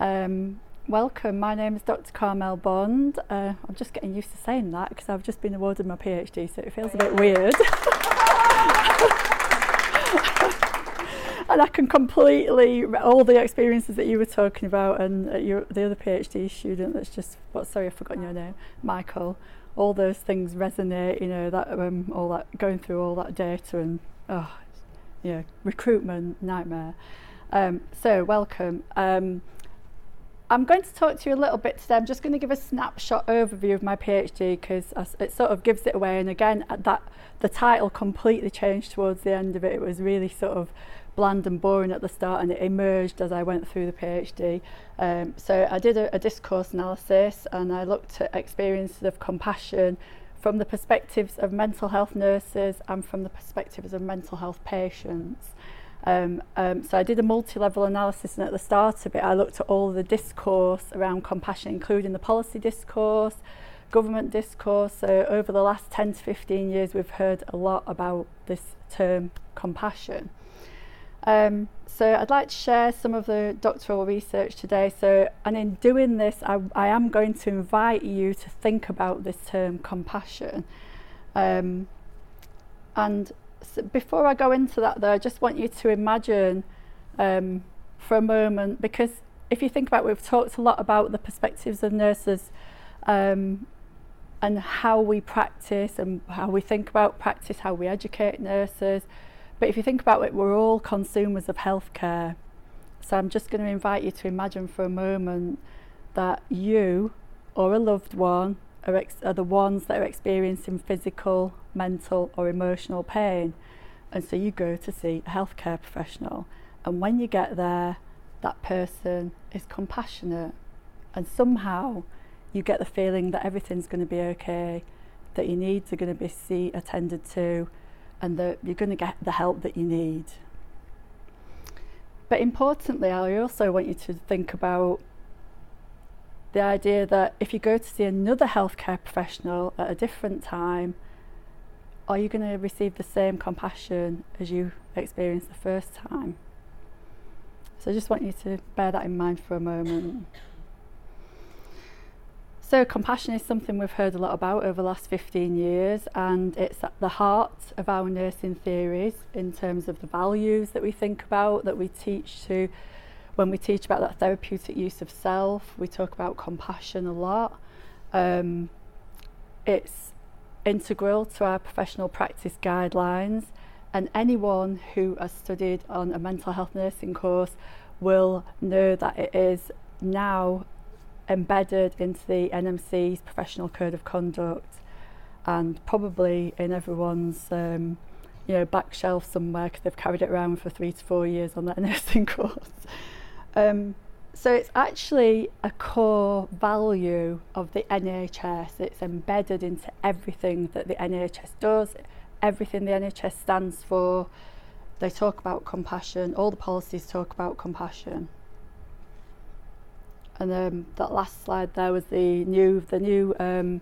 Um, welcome. My name is Dr. Carmel Bond. Uh, I'm just getting used to saying that because I've just been awarded my PhD, so it feels a bit weird. and I can completely all the experiences that you were talking about and uh, your, the other PhD student that's just what sorry I've forgotten your name Michael all those things resonate you know that um, all that going through all that data and oh, yeah, recruitment nightmare. Um, so, welcome. Um, I'm going to talk to you a little bit today. I'm just going to give a snapshot overview of my PhD because it sort of gives it away. And again, uh, that the title completely changed towards the end of it. It was really sort of bland and boring at the start, and it emerged as I went through the PhD. Um, so I did a, a discourse analysis, and I looked at experiences of compassion from the perspectives of mental health nurses and from the perspectives of mental health patients. Um, um, so I did a multi-level analysis and at the start of it I looked at all the discourse around compassion including the policy discourse, government discourse. So over the last 10 to 15 years we've heard a lot about this term compassion. Um, so I'd like to share some of the doctoral research today. So, and in doing this, I, I am going to invite you to think about this term compassion. Um, and so before I go into that, though, I just want you to imagine um, for a moment, because if you think about it, we've talked a lot about the perspectives of nurses um, and how we practice and how we think about practice, how we educate nurses, But if you think about it, we're all consumers of healthcare. So I'm just going to invite you to imagine for a moment that you or a loved one are, ex- are the ones that are experiencing physical, mental, or emotional pain. And so you go to see a healthcare professional. And when you get there, that person is compassionate. And somehow you get the feeling that everything's going to be okay, that your needs are going to be see, attended to, and that you're going to get the help that you need. But importantly, I also want you to think about the idea that if you go to see another healthcare professional at a different time, are you going to receive the same compassion as you experienced the first time? So I just want you to bear that in mind for a moment. So compassion is something we've heard a lot about over the last 15 years and it's at the heart of our nursing theories in terms of the values that we think about, that we teach to. When we teach about that therapeutic use of self, we talk about compassion a lot. Um, it's integral to our professional practice guidelines and anyone who has studied on a mental health nursing course will know that it is now embedded into the NMC's professional code of conduct and probably in everyone's um, you know back shelf somewhere because they've carried it around for three to four years on that nursing course. Um, so it's actually a core value of the NHS. It's embedded into everything that the NHS does, everything the NHS stands for. They talk about compassion, all the policies talk about compassion. And um, that last slide there was the new the new um,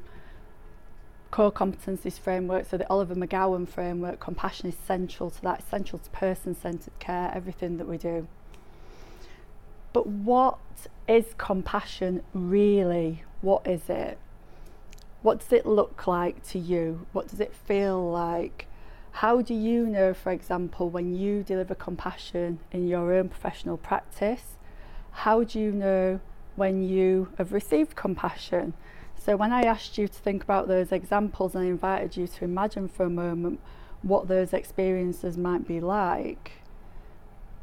core competencies framework, so the Oliver McGowan framework, compassion is central to that, central to person-centered care, everything that we do. But what is compassion really? What is it? What does it look like to you? What does it feel like? How do you know, for example, when you deliver compassion in your own professional practice? How do you know when you have received compassion. So when I asked you to think about those examples and I invited you to imagine for a moment what those experiences might be like,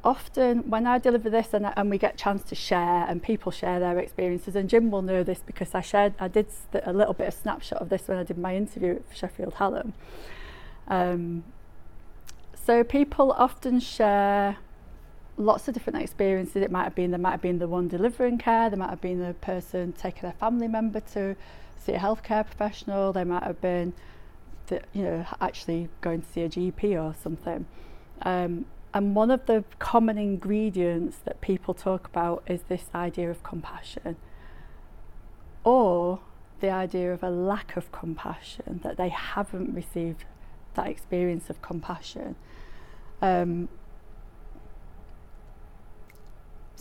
often when I deliver this and, and we get a chance to share and people share their experiences and Jim will know this because I shared I did a little bit of snapshot of this when I did my interview at Sheffield Hallam. Um, so people often share lots of different experiences. It might have been there might have been the one delivering care, there might have been the person taking a family member to see a healthcare professional, they might have been the, you know actually going to see a GP or something. Um, and one of the common ingredients that people talk about is this idea of compassion or the idea of a lack of compassion that they haven't received that experience of compassion. Um,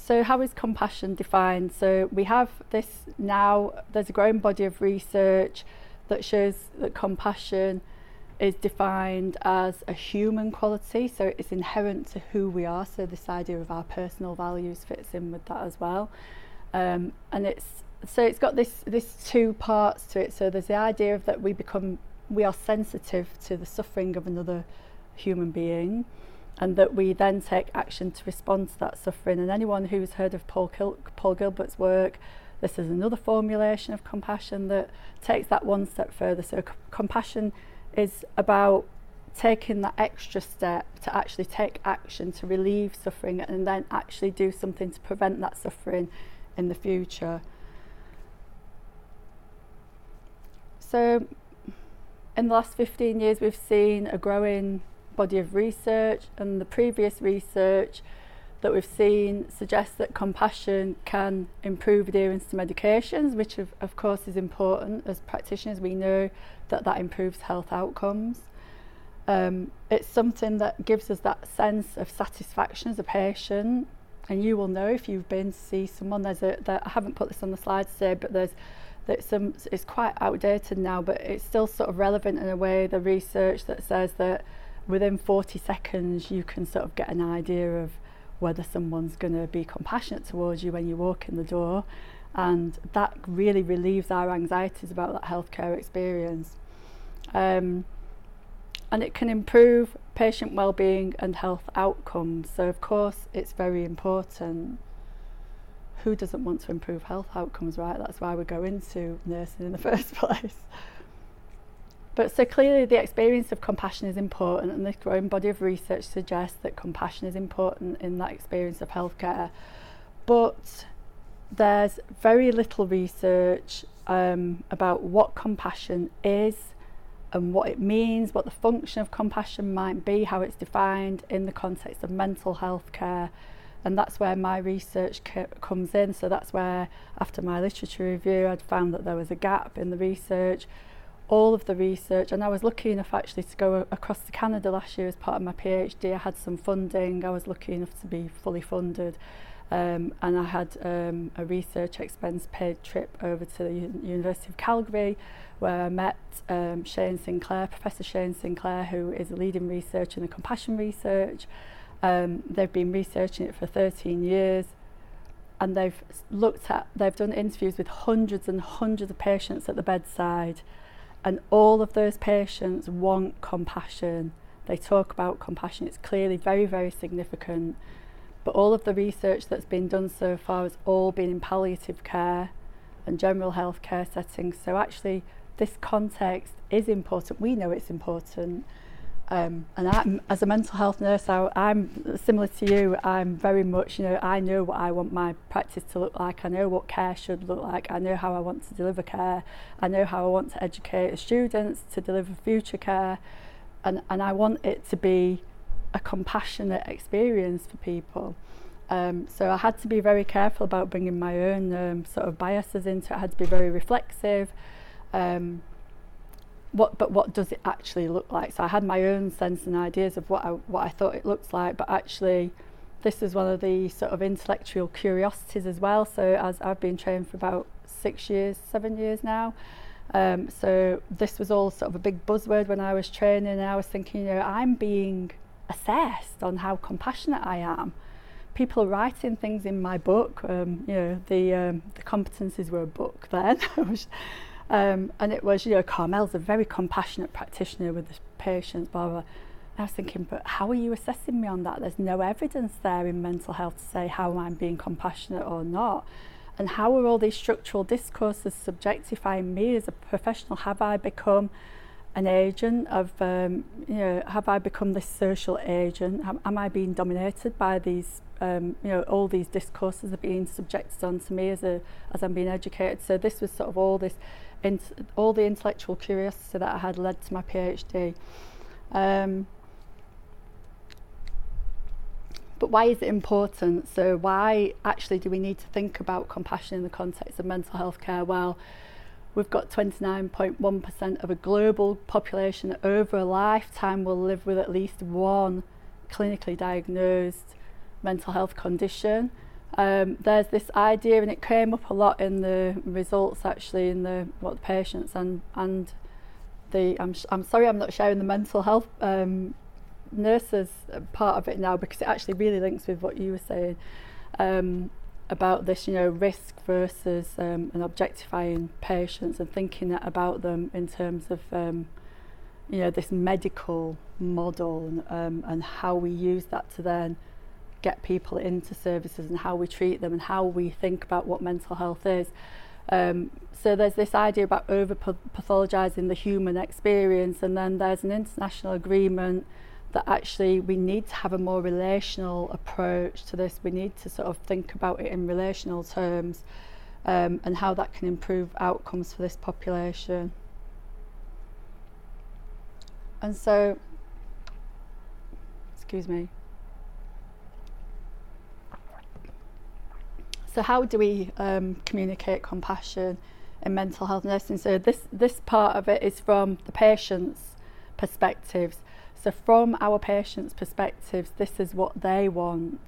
So how is compassion defined? So we have this now, there's a growing body of research that shows that compassion is defined as a human quality, so it's inherent to who we are. So this idea of our personal values fits in with that as well. Um, and it's so it's got this this two parts to it. So there's the idea of that we become we are sensitive to the suffering of another human being. and that we then take action to respond to that suffering. And anyone who's heard of Paul, Paul Gilbert's work, this is another formulation of compassion that takes that one step further. So, c- compassion is about taking that extra step to actually take action to relieve suffering and then actually do something to prevent that suffering in the future. So, in the last 15 years, we've seen a growing body of research and the previous research that we've seen suggests that compassion can improve adherence to medications, which of, of course is important. As practitioners, we know that that improves health outcomes. Um, it's something that gives us that sense of satisfaction as a patient. And you will know if you've been to see someone. There's a, I haven't put this on the slides today, but there's that some it's quite outdated now, but it's still sort of relevant in a way. The research that says that within 40 seconds, you can sort of get an idea of whether someone's going to be compassionate towards you when you walk in the door. And that really relieves our anxieties about that healthcare experience. Um, and it can improve patient well-being and health outcomes. So of course, it's very important. Who doesn't want to improve health outcomes, right? That's why we go into nursing in the first place. But so clearly the experience of compassion is important and the growing body of research suggests that compassion is important in that experience of healthcare. But there's very little research um, about what compassion is and what it means, what the function of compassion might be, how it's defined in the context of mental health care. And that's where my research comes in. So that's where, after my literature review, I'd found that there was a gap in the research all of the research and I was lucky enough actually to go across to Canada last year as part of my PhD. I had some funding, I was lucky enough to be fully funded um, and I had um, a research expense paid trip over to the U University of Calgary where I met um, Shane Sinclair, Professor Shane Sinclair who is a leading researcher in the compassion research. Um, they've been researching it for 13 years and they've looked at, they've done interviews with hundreds and hundreds of patients at the bedside And all of those patients want compassion. They talk about compassion. It's clearly very, very significant. But all of the research that's been done so far has all been in palliative care and general health care settings. So actually, this context is important. We know it's important. Um, and I'm, as a mental health nurse, I, I'm similar to you. I'm very much, you know, I know what I want my practice to look like. I know what care should look like. I know how I want to deliver care. I know how I want to educate students to deliver future care. And, and I want it to be a compassionate experience for people. Um, so I had to be very careful about bringing my own um, sort of biases into it. I had to be very reflexive. Um, what but what does it actually look like so i had my own sense and ideas of what i what i thought it looked like but actually this is one of the sort of intellectual curiosities as well so as i've been trained for about 6 years 7 years now um so this was all sort of a big buzzword when i was training and i was thinking you know i'm being assessed on how compassionate i am people are writing things in my book um you know the um the competencies were a book then Um, and it was, you know, Carmel's a very compassionate practitioner with the patients, blah, blah. And I was thinking, but how are you assessing me on that? There's no evidence there in mental health to say how I'm being compassionate or not. And how are all these structural discourses subjectifying me as a professional? Have I become an agent of, um, you know, have I become this social agent? Am, am I being dominated by these, um, you know, all these discourses are being subjected onto me as, a, as I'm being educated? So this was sort of all this in, all the intellectual curiosity that I had led to my PhD. Um, but why is it important? So why actually do we need to think about compassion in the context of mental health care? Well, we've got 29.1% of a global population over a lifetime will live with at least one clinically diagnosed mental health condition um, there's this idea, and it came up a lot in the results actually, in the what the patients and and the I'm I'm sorry I'm not sharing the mental health um, nurses part of it now because it actually really links with what you were saying um, about this, you know, risk versus um, an objectifying patients and thinking that about them in terms of um, you know this medical model and, um, and how we use that to then get people into services and how we treat them and how we think about what mental health is. Um, so there's this idea about over pathologising the human experience, and then there's an international agreement that actually we need to have a more relational approach to this. We need to sort of think about it in relational terms um, and how that can improve outcomes for this population. And so, excuse me. So how do we um, communicate compassion in mental health nursing? So this, this part of it is from the patient's perspectives. So from our patients' perspectives, this is what they want.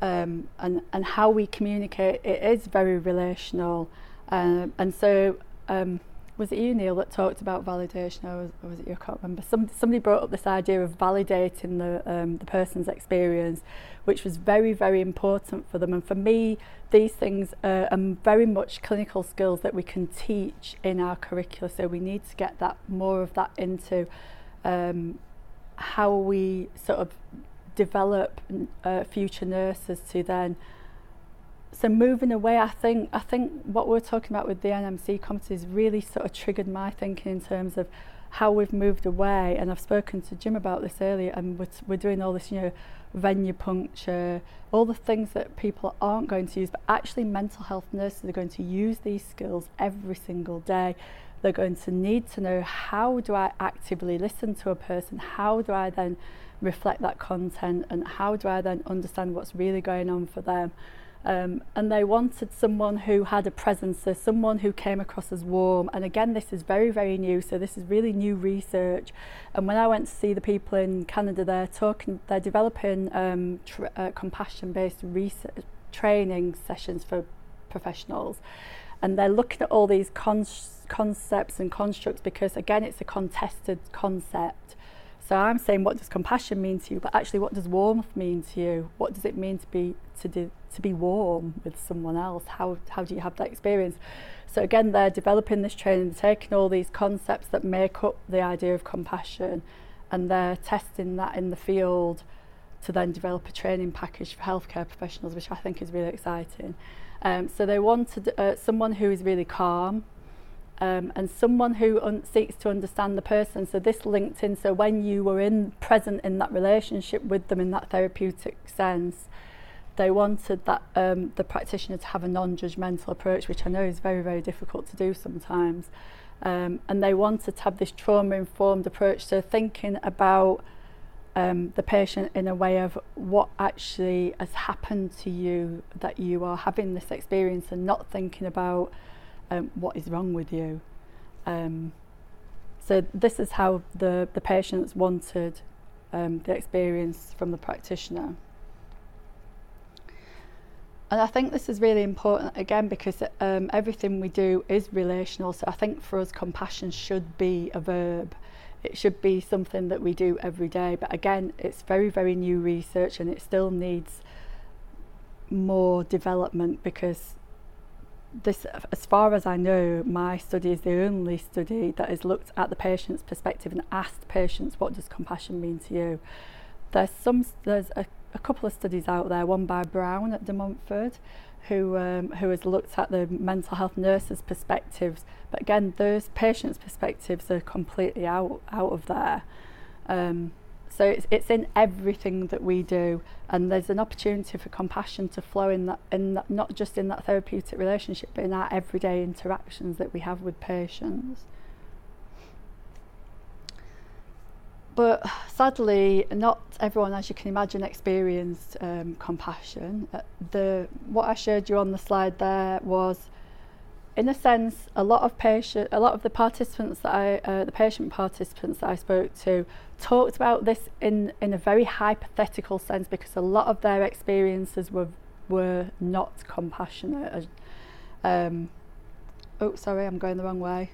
Um, and, and how we communicate, it is very relational. Um, and so um, was it you, Neil, that talked about validation, or was, or was it you? I can't remember. Some, somebody brought up this idea of validating the, um, the person's experience, which was very, very important for them. And for me, these things are are very much clinical skills that we can teach in our curricula. So we need to get that more of that into um, how we sort of develop uh, future nurses to then so moving away, I think I think what we're talking about with the NMC committee has really sort of triggered my thinking in terms of how we've moved away. And I've spoken to Jim about this earlier, and we're, we're doing all this, you know, venue puncture, all the things that people aren't going to use, but actually mental health nurses are going to use these skills every single day. They're going to need to know how do I actively listen to a person? How do I then reflect that content? And how do I then understand what's really going on for them? um, and they wanted someone who had a presence, so someone who came across as warm. And again, this is very, very new, so this is really new research. And when I went to see the people in Canada, they're talking, they're developing um, uh, compassion-based research training sessions for professionals, and they're looking at all these con- concepts and constructs because again, it's a contested concept. So I'm saying, what does compassion mean to you? But actually, what does warmth mean to you? What does it mean to be to do, to be warm with someone else? How how do you have that experience? So again, they're developing this training, taking all these concepts that make up the idea of compassion, and they're testing that in the field to then develop a training package for healthcare professionals, which I think is really exciting. Um, so they wanted uh, someone who is really calm, um, and someone who un- seeks to understand the person. So this linked in. So when you were in present in that relationship with them in that therapeutic sense, they wanted that um, the practitioner to have a non-judgmental approach, which I know is very very difficult to do sometimes. Um, and they wanted to have this trauma-informed approach to so thinking about um, the patient in a way of what actually has happened to you that you are having this experience, and not thinking about um, what is wrong with you? Um, so this is how the, the patients wanted um, the experience from the practitioner. And I think this is really important again because um, everything we do is relational. So I think for us, compassion should be a verb. It should be something that we do every day. But again, it's very, very new research and it still needs more development because this, as far as I know, my study is the only study that has looked at the patient's perspective and asked patients, what does compassion mean to you? There's, some, there's a, a couple of studies out there, one by Brown at De Montfort, who, um, who has looked at the mental health nurses' perspectives. But again, those patients' perspectives are completely out, out of there. Um, So it's, it's in everything that we do, and there's an opportunity for compassion to flow in that, in that, not just in that therapeutic relationship, but in our everyday interactions that we have with patients. But sadly, not everyone, as you can imagine, experienced um, compassion. Uh, the, what I showed you on the slide there was in a sense, a lot of patient, a lot of the participants that I, uh, the patient participants that I spoke to, talked about this in in a very hypothetical sense because a lot of their experiences were were not compassionate. Um, oh, sorry, I'm going the wrong way.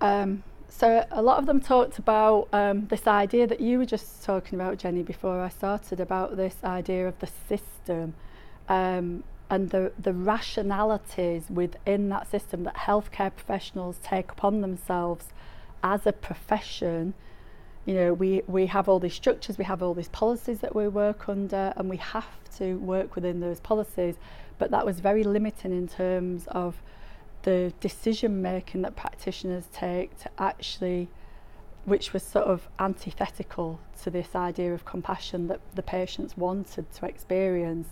Um, so a lot of them talked about um, this idea that you were just talking about, Jenny, before I started about this idea of the system. Um, and the, the rationalities within that system that healthcare professionals take upon themselves as a profession. You know, we, we have all these structures, we have all these policies that we work under, and we have to work within those policies. But that was very limiting in terms of the decision making that practitioners take to actually which was sort of antithetical to this idea of compassion that the patients wanted to experience.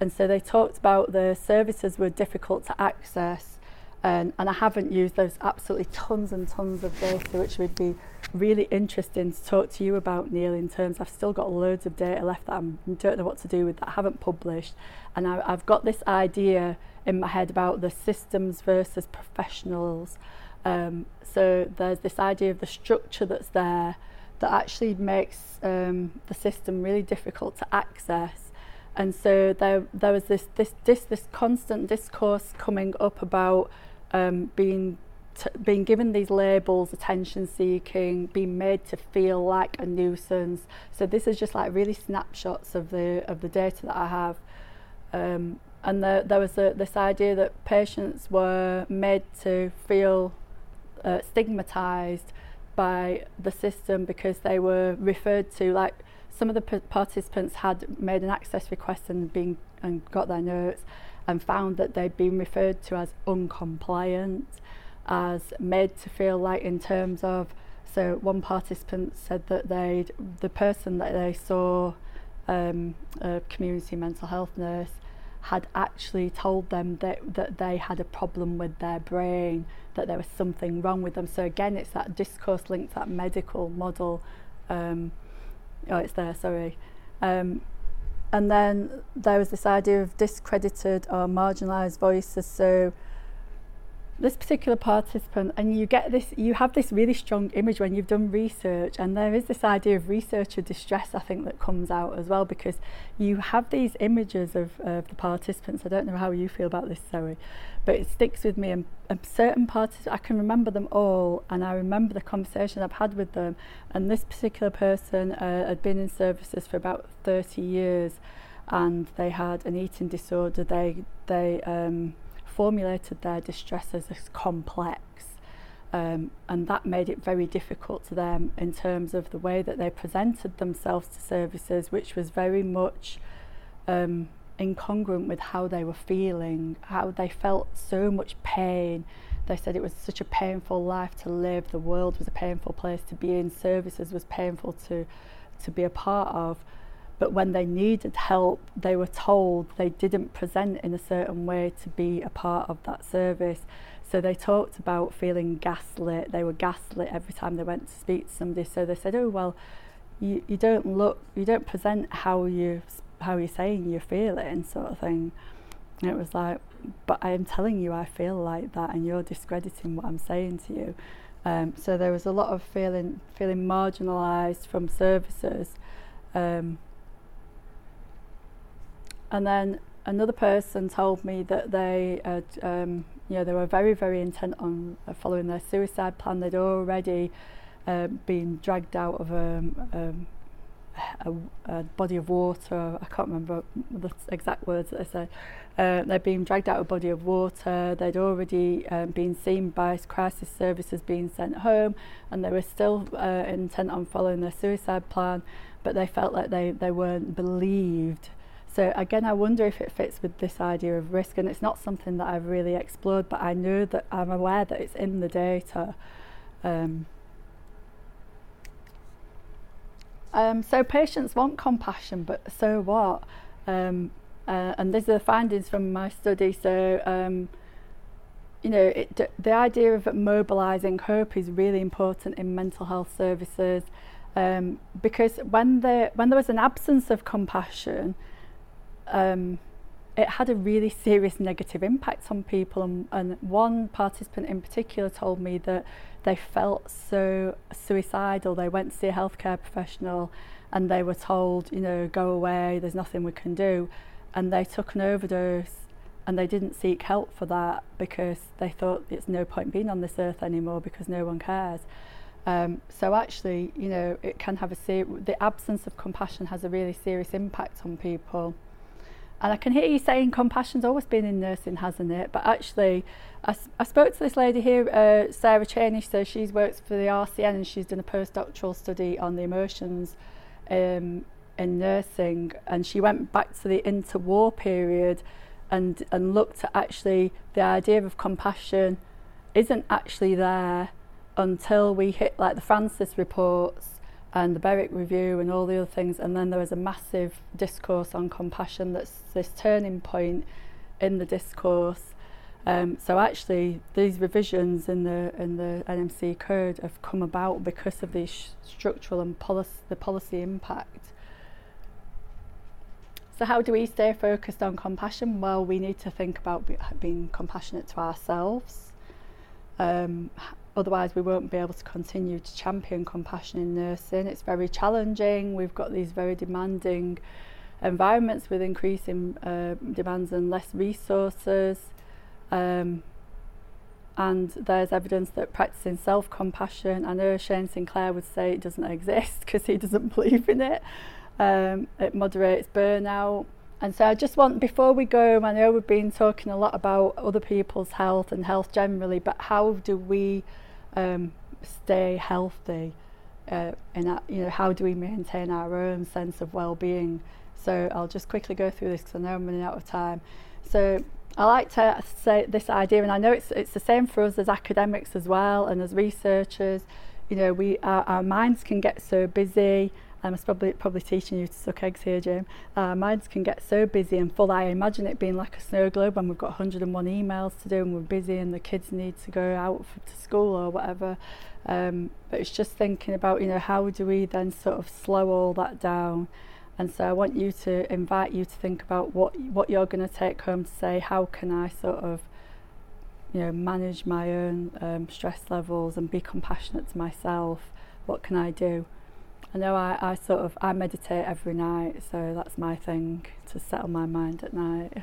And so they talked about the services were difficult to access, And, um, and I haven't used those absolutely tons and tons of data, which would be really interesting to talk to you about, Neil, in terms I've still got loads of data left that I don't know what to do with that I haven't published. And I, I've got this idea in my head about the systems versus professionals. Um, so there's this idea of the structure that's there that actually makes um, the system really difficult to access. And so there, there was this, this, this, this constant discourse coming up about um, being being given these labels, attention seeking, being made to feel like a nuisance. So this is just like really snapshots of the of the data that I have. Um, and there, there was a, this idea that patients were made to feel uh, stigmatized by the system because they were referred to like some of the participants had made an access request and being and got their notes and found that they'd been referred to as uncompliant as made to feel like in terms of so one participant said that they the person that they saw um, a community mental health nurse had actually told them that, that they had a problem with their brain, that there was something wrong with them. So again, it's that discourse linked, that medical model. Um, oh, it's there, sorry. Um, and then there was this idea of discredited or marginalized voices. So this particular participant and you get this you have this really strong image when you've done research and there is this idea of researcher distress I think that comes out as well because you have these images of, of the participants I don't know how you feel about this Zoe but it sticks with me and, and certain participants I can remember them all and I remember the conversation I've had with them and this particular person uh, had been in services for about 30 years and they had an eating disorder they they um formulated their distress as complex. Um, and that made it very difficult to them in terms of the way that they presented themselves to services, which was very much um, incongruent with how they were feeling, how they felt so much pain. They said it was such a painful life to live, the world was a painful place to be in, services was painful to, to be a part of. but when they needed help, they were told they didn't present in a certain way to be a part of that service. So they talked about feeling gaslit. They were gaslit every time they went to speak to somebody. So they said, "Oh well, you, you don't look, you don't present how you how you're saying you're feeling," sort of thing. And it was like, "But I am telling you, I feel like that, and you're discrediting what I'm saying to you." Um, so there was a lot of feeling feeling marginalised from services. Um, And then another person told me that they had, um, you know, they were very, very intent on uh, following their suicide plan. They'd already uh, been dragged out of a, um, um, a, a body of water. I can't remember the exact words that they said. Uh, they'd been dragged out of a body of water. They'd already um, been seen by crisis services being sent home, and they were still uh, intent on following their suicide plan, but they felt like they, they weren't believed So again, I wonder if it fits with this idea of risk, and it's not something that I've really explored, but I know that I'm aware that it's in the data. Um, um, so patients want compassion, but so what? Um, uh, and these are the findings from my study. So um, you know, it, the idea of mobilising hope is really important in mental health services. Um, because when the when there was an absence of compassion, um, it had a really serious negative impact on people. And, and one participant in particular told me that they felt so suicidal. They went to see a healthcare professional and they were told, you know, go away, there's nothing we can do. And they took an overdose and they didn't seek help for that because they thought it's no point being on this earth anymore because no one cares. Um, so actually, you know, it can have a ser- the absence of compassion has a really serious impact on people. And I can hear you saying compassion's always been in nursing, hasn't it? But actually, I, I spoke to this lady here, uh, Sarah Cheney, so she works for the RCN and she's done a postdoctoral study on the emotions um, in nursing. And she went back to the interwar period and, and looked at actually the idea of compassion isn't actually there until we hit like the Francis reports and the Berwick Review and all the other things. And then there was a massive discourse on compassion that's this turning point in the discourse. Um, so actually, these revisions in the in the NMC code have come about because of these structural and policy the policy impact. So how do we stay focused on compassion? Well, we need to think about be, being compassionate to ourselves. Um, otherwise we won't be able to continue to champion compassion in nursing. It's very challenging. We've got these very demanding environments with increasing uh, demands and less resources. Um, and there's evidence that practicing self-compassion, I know Shane Sinclair would say it doesn't exist because he doesn't believe in it. Um, it moderates burnout. And so I just want, before we go, I know we've been talking a lot about other people's health and health generally, but how do we um, stay healthy uh, and that, uh, you know how do we maintain our own sense of well-being so I'll just quickly go through this because I know I'm running out of time so I like to say this idea and I know it's it's the same for us as academics as well and as researchers you know we our, our minds can get so busy Um, it's probably, probably teaching you to suck eggs here, Jim. Our uh, minds can get so busy and full. I imagine it being like a snow globe when we've got 101 emails to do and we're busy and the kids need to go out for, to school or whatever. Um, but it's just thinking about, you know, how do we then sort of slow all that down? And so I want you to invite you to think about what what you're going to take home to say, how can I sort of you know, manage my own um, stress levels and be compassionate to myself. What can I do? I know I, I sort of I meditate every night, so that's my thing to settle my mind at night.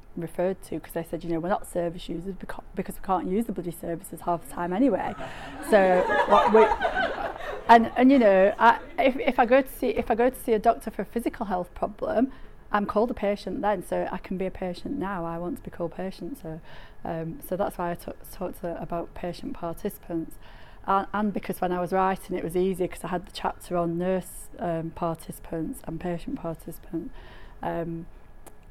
referred to because they said, you know, we're not service users because, because we can't use the bloody services half the time anyway. So, what we, and, and you know, I, if, if, I go to see, if I go to see a doctor for a physical health problem, I'm called a patient then, so I can be a patient now. I want to be called patient, so um, so that's why I talked about patient participants. And, and because when I was writing, it was easier because I had the chapter on nurse um, participants and patient participants. Um,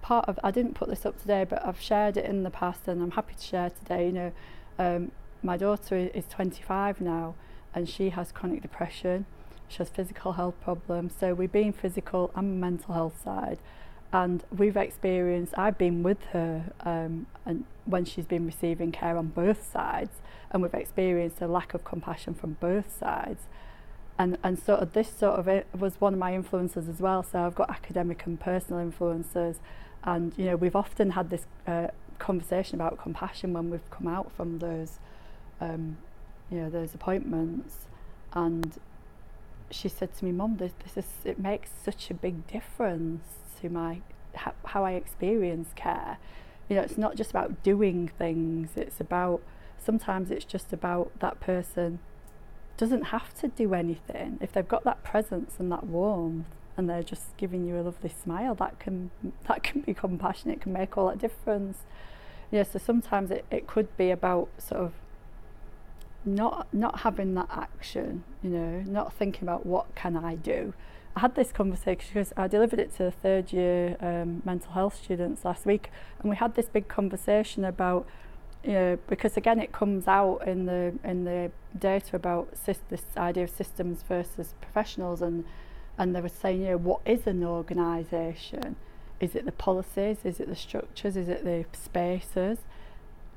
part of I didn't put this up today but I've shared it in the past and I'm happy to share today you know um my daughter is 25 now and she has chronic depression she has physical health problems so we've been physical and mental health side and we've experienced I've been with her um and when she's been receiving care on both sides and we've experienced a lack of compassion from both sides and and sort of this sort of it was one of my influences as well so I've got academic and personal influences and you know we've often had this uh, conversation about compassion when we've come out from those um you know those appointments and she said to me mom this, this is it makes such a big difference to my ha- how I experience care you know it's not just about doing things it's about sometimes it's just about that person doesn't have to do anything. If they've got that presence and that warmth and they're just giving you a lovely smile, that can that can be compassionate, can make all that difference. Yeah, so sometimes it, it could be about sort of not not having that action, you know, not thinking about what can I do. I had this conversation because I delivered it to third year um, mental health students last week and we had this big conversation about know, because again, it comes out in the in the data about this idea of systems versus professionals, and and they were saying, you know, what is an organisation? Is it the policies? Is it the structures? Is it the spaces?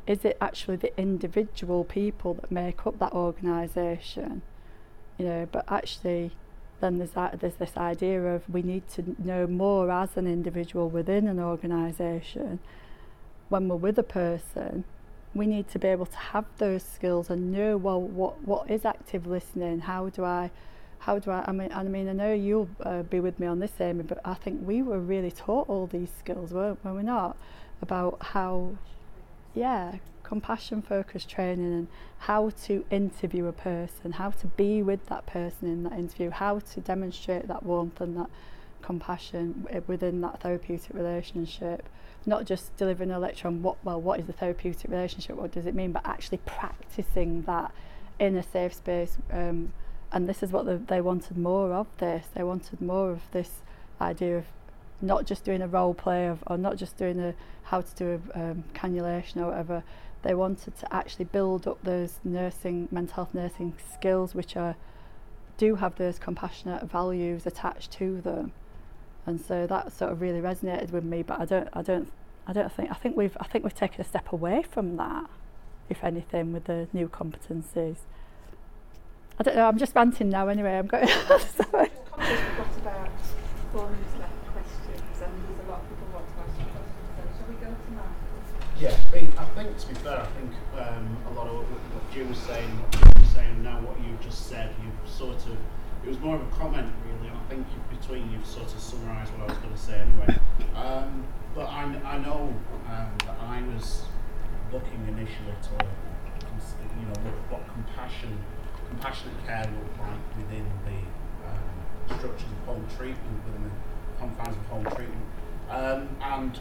Is it actually the individual people that make up that organisation? You know, but actually, then there's that, there's this idea of we need to know more as an individual within an organisation when we're with a person we need to be able to have those skills and know well what what is active listening how do i how do I, I mean, I mean, I know you'll uh, be with me on this, Amy, but I think we were really taught all these skills, weren't, were we not? About how, yeah, compassion focused training and how to interview a person, how to be with that person in that interview, how to demonstrate that warmth and that compassion within that therapeutic relationship not just delivering a lecture on what well what is the therapeutic relationship what does it mean but actually practicing that in a safe space um, and this is what the, they wanted more of this they wanted more of this idea of not just doing a role play of, or not just doing a how to do a um, cannulation or whatever they wanted to actually build up those nursing mental health nursing skills which are do have those compassionate values attached to them and so that sort of really resonated with me. But I don't, I don't, I don't think I think we've I think we've taken a step away from that, if anything, with the new competencies. I don't know. I'm just ranting now. Anyway, I'm going. Sorry. Yeah, I think, I think to be fair, I think um, a lot of what, what Jim was saying, what saying now, what you've just said, you've sort of it was more of a comment really, I think you, between you've sort of summarised what I was going to say anyway. Um, but I, I know um, that I was looking initially to, you know, what, what compassion, compassionate care looked like within the um, structures of home treatment, within the confines of home treatment, um, and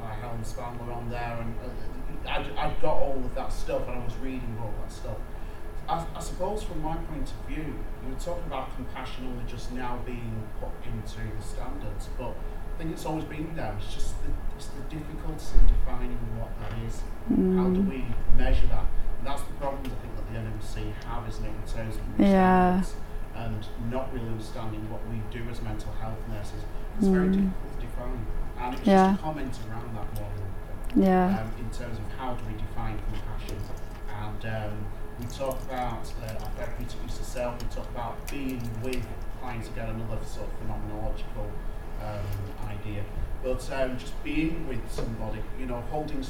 by Helen Spangler on there, and uh, I I got all of that stuff, and I was reading all that stuff. I, I, suppose from my point of view, you were talking about compassion only just now being put into the standards, but I think it's always been there. It's just the, it's the difficulty in defining what that is. Mm. How do mm. we measure that? And that's the problems I think that the NMC have is of yeah. and not really understanding what we do as mental health nurses. It's mm. very difficult to define. And it's yeah. just comments around that model. yeah. Um, in terms of how do we define compassion. And um, we talk about, uh, our therapeutic use of self, we talk about being with clients, again, another sort of phenomenological um, idea. But um, just being with somebody, you know, holding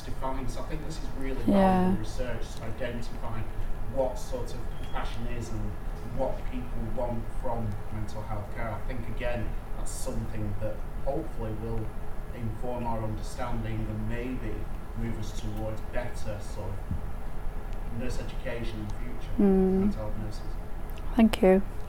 to define, so I think this is really yeah. research to identify what sort of compassion is and what people want from mental health care. I think again that's something that hopefully will inform our understanding and maybe move us towards better sort of nurse education in the future mm. mental health nurses. Thank you.